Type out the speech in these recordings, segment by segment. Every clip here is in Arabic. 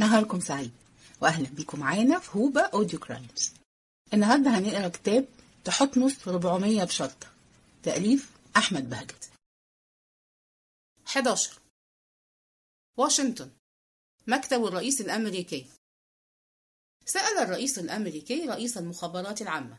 نهاركم سعيد. وأهلا بيكم معانا في هوبا أوديو كرايمز. النهارده هنقرأ كتاب تحتمس 400 بشرطة. تأليف أحمد بهجت. 11 واشنطن. مكتب الرئيس الأمريكي. سأل الرئيس الأمريكي رئيس المخابرات العامة.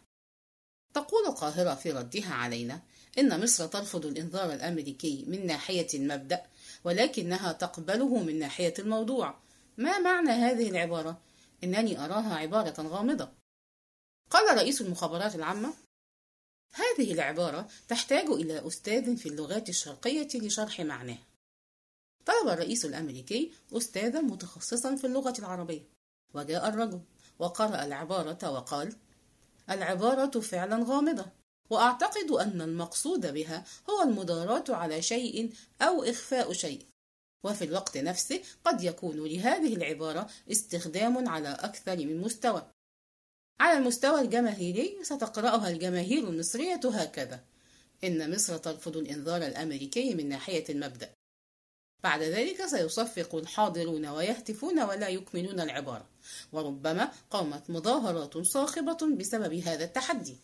تقول القاهرة في ردها علينا إن مصر ترفض الإنذار الأمريكي من ناحية المبدأ ولكنها تقبله من ناحية الموضوع. ما معنى هذه العبارة؟ إنني أراها عبارة غامضة. قال رئيس المخابرات العامة هذه العبارة تحتاج إلى أستاذ في اللغات الشرقية لشرح معناها طلب الرئيس الأمريكي أستاذا متخصصا في اللغة العربية. وجاء الرجل وقرأ العبارة وقال العبارة فعلا غامضة وأعتقد أن المقصود بها هو المداراة على شيء أو إخفاء شيء. وفي الوقت نفسه قد يكون لهذه العبارة استخدام على أكثر من مستوى. على المستوى الجماهيري ستقرأها الجماهير المصرية هكذا. إن مصر ترفض الإنذار الأمريكي من ناحية المبدأ. بعد ذلك سيصفق الحاضرون ويهتفون ولا يكملون العبارة. وربما قامت مظاهرات صاخبة بسبب هذا التحدي.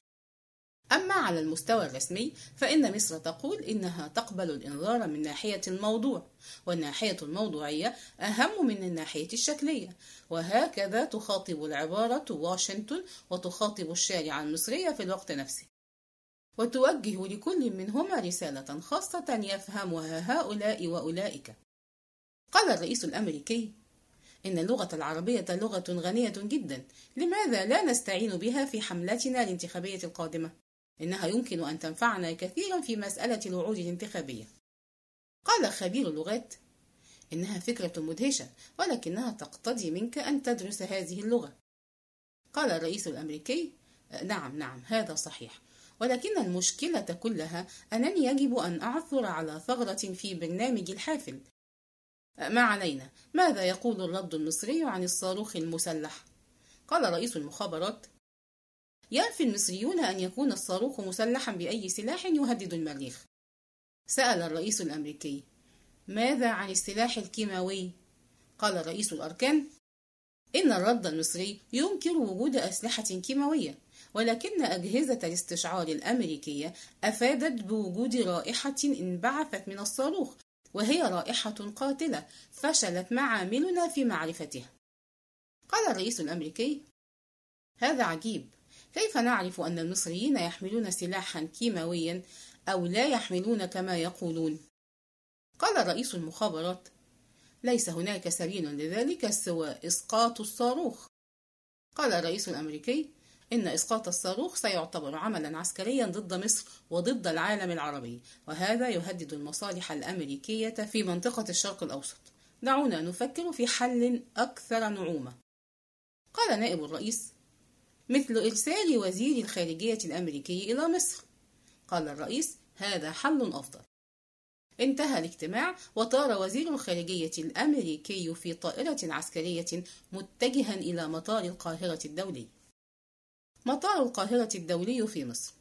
أما على المستوى الرسمي فإن مصر تقول إنها تقبل الإنذار من ناحية الموضوع والناحية الموضوعية أهم من الناحية الشكلية. وهكذا تخاطب العبارة واشنطن وتخاطب الشارع المصري في الوقت نفسه. وتوجه لكل منهما رسالة خاصة يفهمها هؤلاء وأولئك. قال الرئيس الأمريكي إن اللغة العربية لغة غنية جدا لماذا لا نستعين بها في حملتنا الانتخابية القادمة؟ إنها يمكن أن تنفعنا كثيرا في مسألة الوعود الانتخابية. قال خبير اللغات إنها فكرة مدهشة ولكنها تقتضي منك أن تدرس هذه اللغة. قال الرئيس الأمريكي نعم نعم هذا صحيح. ولكن المشكلة كلها أنني يجب أن أعثر على ثغرة في برنامج الحافل. ما علينا؟ ماذا يقول الرد المصري عن الصاروخ المسلح؟ قال رئيس المخابرات ينفي المصريون أن يكون الصاروخ مسلحا بأي سلاح يهدد المريخ. سأل الرئيس الأمريكي ماذا عن السلاح الكيماوي؟ قال رئيس الأركان إن الرد المصري ينكر وجود أسلحة كيماوية ولكن أجهزة الاستشعار الأمريكية أفادت بوجود رائحة انبعثت من الصاروخ وهي رائحة قاتلة فشلت معاملنا في معرفتها. قال الرئيس الأمريكي هذا عجيب. كيف نعرف أن المصريين يحملون سلاحا كيماويا أو لا يحملون كما يقولون؟ قال رئيس المخابرات ليس هناك سبيل لذلك سوى إسقاط الصاروخ. قال الرئيس الأمريكي إن إسقاط الصاروخ سيعتبر عملا عسكريا ضد مصر وضد العالم العربي وهذا يهدد المصالح الأمريكية في منطقة الشرق الأوسط. دعونا نفكر في حل أكثر نعومة. قال نائب الرئيس مثل إرسال وزير الخارجية الأمريكي إلى مصر. قال الرئيس هذا حل أفضل. انتهى الاجتماع وطار وزير الخارجية الأمريكي في طائرة عسكرية متجها إلى مطار القاهرة الدولي. مطار القاهرة الدولي في مصر.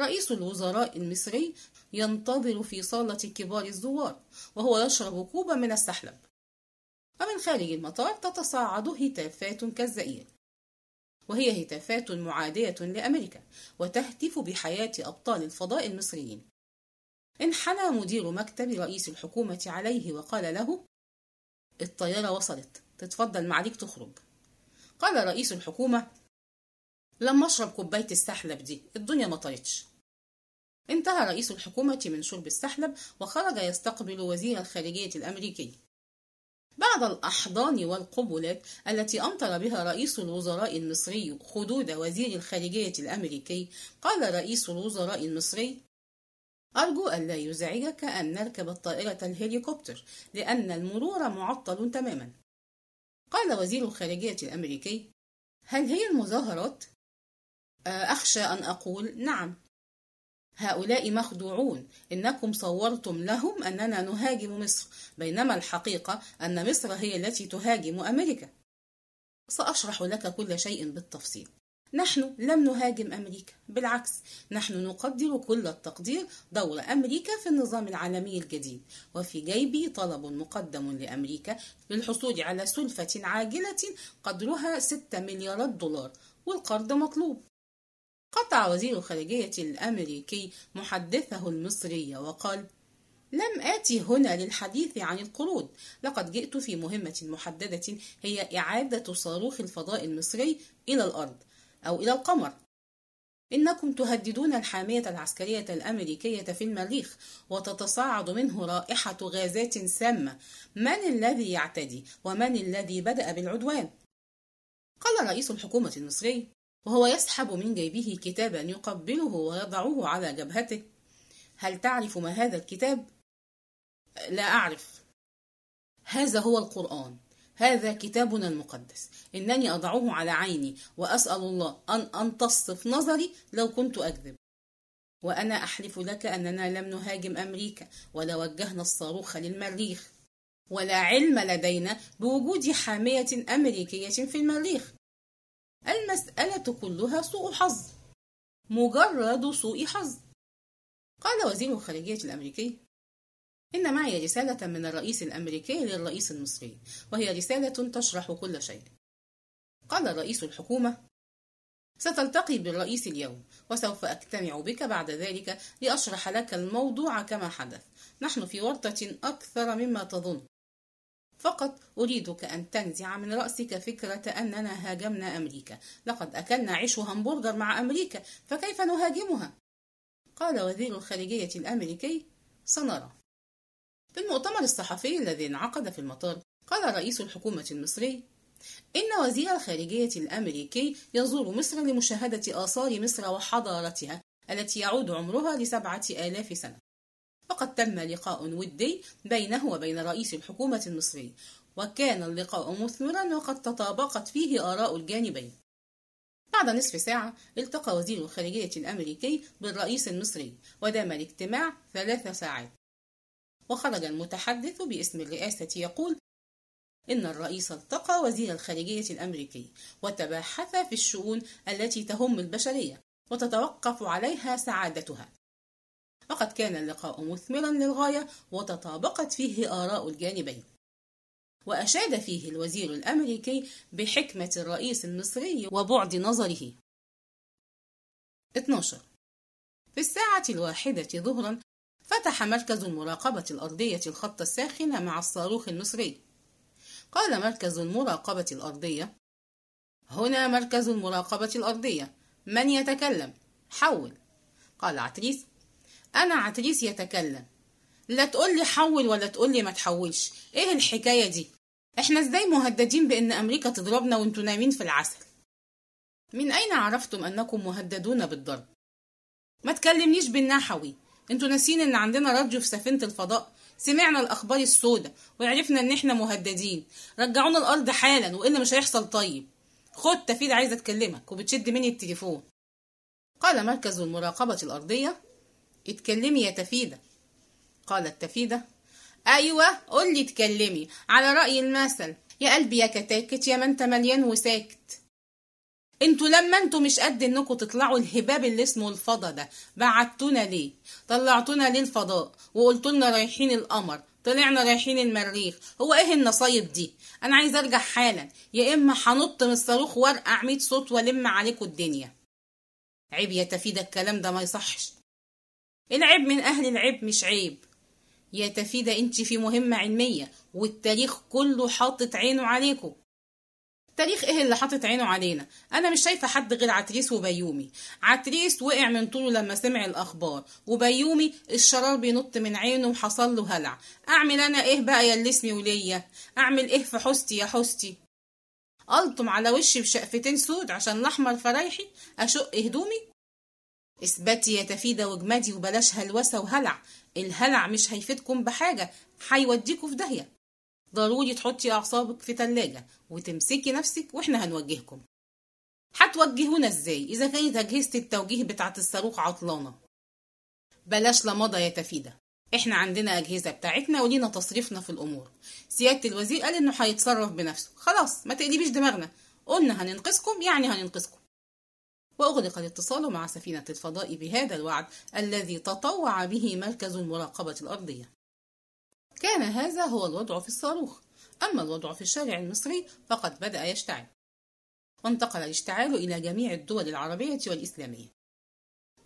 رئيس الوزراء المصري ينتظر في صالة كبار الزوار وهو يشرب كوبا من السحلب. ومن خارج المطار تتصاعد هتافات كالزئير. وهي هتافات معادية لأمريكا وتهتف بحياة أبطال الفضاء المصريين. انحنى مدير مكتب رئيس الحكومة عليه وقال له الطيارة وصلت. تتفضل معليك تخرج. قال رئيس الحكومة لما أشرب كوباية السحلب دي. الدنيا مطرتش انتهى رئيس الحكومة من شرب السحلب وخرج يستقبل وزير الخارجية الأمريكي. بعد الأحضان والقبلات التي أمطر بها رئيس الوزراء المصري خدود وزير الخارجية الأمريكي قال رئيس الوزراء المصري أرجو ألا يزعجك أن نركب الطائرة الهليكوبتر لأن المرور معطل تماما قال وزير الخارجية الأمريكي هل هي المظاهرات؟ أخشى أن أقول نعم هؤلاء مخدوعون. إنكم صورتم لهم أننا نهاجم مصر بينما الحقيقة أن مصر هي التي تهاجم أمريكا. سأشرح لك كل شيء بالتفصيل. نحن لم نهاجم أمريكا بالعكس نحن نقدر كل التقدير دور أمريكا في النظام العالمي الجديد. وفي جيبي طلب مقدم لأمريكا للحصول على سلفة عاجلة قدرها 6 مليارات دولار والقرض مطلوب. قطع وزير الخارجية الأمريكي محدثه المصري وقال لم آتي هنا للحديث عن القروض. لقد جئت في مهمة محددة هي إعادة صاروخ الفضاء المصري إلى الأرض أو إلى القمر. إنكم تهددون الحامية العسكرية الأمريكية في المريخ وتتصاعد منه رائحة غازات سامة. من الذي يعتدي؟ ومن الذي بدأ بالعدوان؟ قال رئيس الحكومة المصري. وهو يسحب من جيبه كتابا يقبله ويضعه على جبهته. هل تعرف ما هذا الكتاب؟ لا أعرف. هذا هو القرآن. هذا كتابنا المقدس. إنني أضعه على عيني وأسأل الله أن أمتص في نظري لو كنت أكذب. وأنا أحلف لك أننا لم نهاجم أمريكا ولا وجهنا الصاروخ للمريخ. ولا علم لدينا بوجود حامية أمريكية في المريخ. المسألة كلها سوء حظ. مجرد سوء حظ. قال وزير الخارجية الأمريكي إن معي رسالة من الرئيس الأمريكي للرئيس المصري وهي رسالة تشرح كل شيء. قال رئيس الحكومة ستلتقي بالرئيس اليوم وسوف أجتمع بك بعد ذلك لأشرح لك الموضوع كما حدث. نحن في ورطة أكثر مما تظن. فقط أريدك أن تنزع من رأسك فكرة أننا هاجمنا أمريكا. لقد أكلنا عيش همبرجر مع أمريكا فكيف نهاجمها؟ قال وزير الخارجية الأمريكي سنرى. في المؤتمر الصحفي الذي انعقد في المطار قال رئيس الحكومة المصري إن وزير الخارجية الأمريكي يزور مصر لمشاهدة آثار مصر وحضارتها التي يعود عمرها لسبعة آلاف سنة. وقد تم لقاء ودي بينه وبين رئيس الحكومة المصري وكان اللقاء مثمرا وقد تطابقت فيه آراء الجانبين. بعد نصف ساعة التقى وزير الخارجية الأمريكي بالرئيس المصري ودام الاجتماع ثلاث ساعات. وخرج المتحدث باسم الرئاسة يقول إن الرئيس التقى وزير الخارجية الأمريكي وتباحث في الشؤون التي تهم البشرية وتتوقف عليها سعادتها. وقد كان اللقاء مثمرا للغاية وتطابقت فيه آراء الجانبين. وأشاد فيه الوزير الأمريكي بحكمة الرئيس المصري وبعد نظره. 12 في الساعة الواحدة ظهرا فتح مركز المراقبة الأرضية الخط الساخن مع الصاروخ المصري. قال مركز المراقبة الأرضية هنا مركز المراقبة الأرضية. من يتكلم؟ حول. قال عتريس أنا عتريس يتكلم. لا تقول لي حول ولا تقول لي ما تحولش. إيه الحكاية دي؟ إحنا إزاي مهددين بإن أمريكا تضربنا وأنتوا نايمين في العسل؟ من أين عرفتم أنكم مهددون بالضرب؟ ما تكلمنيش بالنحوي. أنتوا ناسين إن عندنا راديو في سفينة الفضاء. سمعنا الأخبار السوداء وعرفنا إن إحنا مهددين. رجعونا الأرض حالا والا مش هيحصل طيب؟ خد تفيد عايزة أكلمك وبتشد مني التليفون. قال مركز المراقبة الأرضية اتكلمي يا تفيدة. قالت تفيدة أيوة قولي اتكلمي. على رأي المثل يا قلبي يا كتاكت يا ما انت مليان وساكت. أنتوا لما أنتوا مش قد انكم تطلعوا الهباب اللي اسمه الفضا ده بعتونا ليه؟ طلعتونا ليه الفضاء رايحين القمر طلعنا رايحين المريخ. هو إيه النصايب دي؟ أنا عايز أرجع حالا. يا إما هنط من الصاروخ وأرقع 100 صوت وألم عليكم الدنيا. عيب يا تفيدة الكلام ده ما يصحش. العيب من أهل العيب مش عيب. يا تفيدة أنت في مهمة علمية والتاريخ كله حاطط عينه عليكم. تاريخ إيه اللي حاطط عينه علينا؟ أنا مش شايفة حد غير عتريس وبيومي. عتريس وقع من طوله لما سمع الأخبار. وبيومي الشرار بينط من عينه وحصل له هلع. أعمل أنا إيه بقى يا اللي اسمي وليا؟ أعمل إيه في حستي يا حستي ألطم على وشي بشقفتين سود عشان الأحمر فرايحي؟ أشق هدومي؟ اثبتي يا تفيدة واجمدي وبلاش هلوسة وهلع. الهلع مش هيفيدكم بحاجة هيوديكوا في داهية. ضروري تحطي أعصابك في تلاجة وتمسكي نفسك وإحنا هنوجهكم. هتوجهونا إزاي؟ إذا كانت أجهزة التوجيه بتاعة الصاروخ عطلانة. بلاش لمضة يا تفيدة إحنا عندنا أجهزة بتاعتنا ولينا تصريفنا في الأمور. سيادة الوزير قال إنه هيتصرف بنفسه. خلاص ما تقلبيش دماغنا. قلنا هننقذكم يعني هننقذكم. وأغلق الاتصال مع سفينة الفضاء بهذا الوعد الذي تطوع به مركز المراقبة الأرضية. كان هذا هو الوضع في الصاروخ. أما الوضع في الشارع المصري فقد بدأ يشتعل. وانتقل الاشتعال إلى جميع الدول العربية والإسلامية.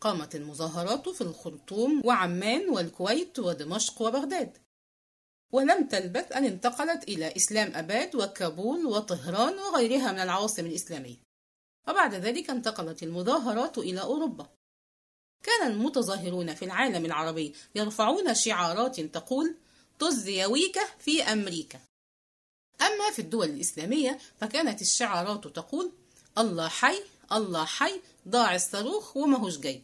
قامت المظاهرات في الخرطوم وعمان والكويت ودمشق وبغداد. ولم تلبث أن انتقلت إلى إسلام أباد وكابول وطهران وغيرها من العواصم الإسلامية. وبعد ذلك انتقلت المظاهرات إلى أوروبا. كان المتظاهرون في العالم العربي يرفعون شعارات تقول طز يويك في أمريكا. أما في الدول الإسلامية فكانت الشعارات تقول الله حي الله حي ضاع الصاروخ وماهوش جاي.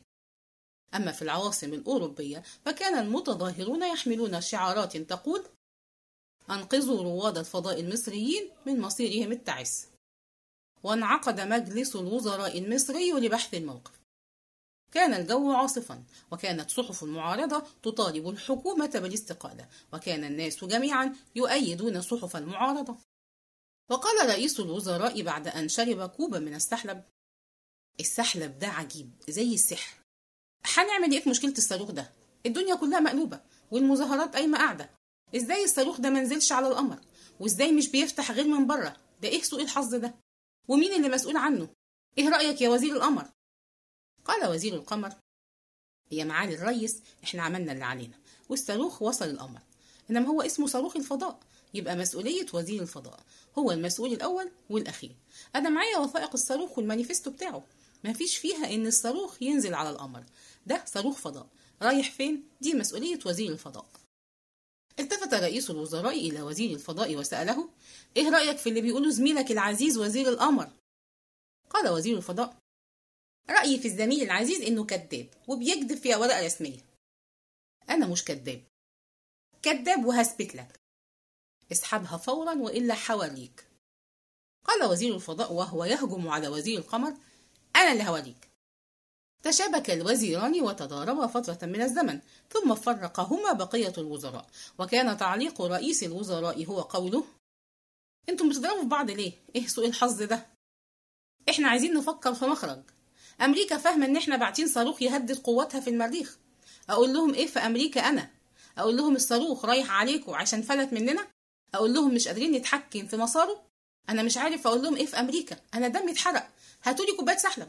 أما في العواصم الأوروبية فكان المتظاهرون يحملون شعارات تقول أنقذوا رواد الفضاء المصريين من مصيرهم التعس. وانعقد مجلس الوزراء المصري لبحث الموقف. كان الجو عاصفا وكانت صحف المعارضة تطالب الحكومة بالاستقالة وكان الناس جميعا يؤيدون صحف المعارضة. وقال رئيس الوزراء بعد أن شرب كوبا من السحلب السحلب ده عجيب زي السحر. هنعمل إيه في مشكلة الصاروخ ده؟ الدنيا كلها مقلوبة والمظاهرات قايمة قاعدة. إزاي الصاروخ ده منزلش على القمر؟ وإزاي مش بيفتح غير من بره؟ ده إيه سوء الحظ ده؟ ومين اللي مسؤول عنه؟ إيه رأيك يا وزير القمر؟ قال وزير القمر يا معالي الريس إحنا عملنا اللي علينا. والصاروخ وصل القمر. إنما هو اسمه صاروخ الفضاء. يبقى مسؤولية وزير الفضاء. هو المسؤول الأول والأخير. أنا معايا وثائق الصاروخ والمانيفستو بتاعه. مفيش فيها إن الصاروخ ينزل على القمر. ده صاروخ فضاء. رايح فين؟ دي مسؤولية وزير الفضاء. التفت رئيس الوزراء إلى وزير الفضاء وسأله إيه رأيك في اللي بيقوله زميلك العزيز وزير القمر؟ قال وزير الفضاء رأيي في الزميل العزيز إنه كذاب وبيكذب في ورقة رسمية. أنا مش كذاب. كذاب وهثبت لك. اسحبها فورا وإلا حواليك. قال وزير الفضاء وهو يهجم على وزير القمر أنا اللي هوريك. تشابك الوزيران وتضاربا فترة من الزمن ثم فرقهما بقية الوزراء. وكان تعليق رئيس الوزراء هو قوله أنتم بتضربوا في بعض ليه؟ إيه سوء الحظ ده؟ إحنا عايزين نفكر في مخرج. أمريكا فاهمة إن إحنا باعتين صاروخ يهدد قوتها في المريخ. أقول لهم إيه في أمريكا أنا؟ أقول لهم الصاروخ رايح عليكم عشان فلت مننا؟ أقول لهم مش قادرين نتحكم في مساره؟ أنا مش عارف أقول لهم إيه في أمريكا. أنا دمي اتحرق. هاتولي كوباية سحلب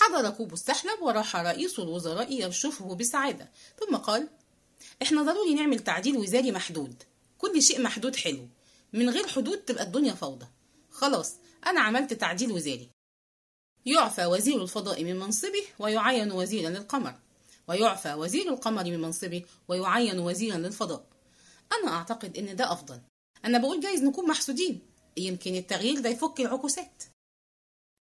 حضر كوب السحلب وراح رئيس الوزراء يرشفه بسعادة. ثم قال إحنا ضروري نعمل تعديل وزاري محدود. كل شيء محدود حلو. من غير حدود تبقى الدنيا فوضى. خلاص أنا عملت تعديل وزاري. يعفى وزير الفضاء من منصبه ويعين وزيرا للقمر. ويعفى وزير القمر من منصبه ويعين وزيرا للفضاء. أنا أعتقد إن ده أفضل. أنا بقول جايز نكون محسودين. يمكن التغيير ده يفك العكوسات.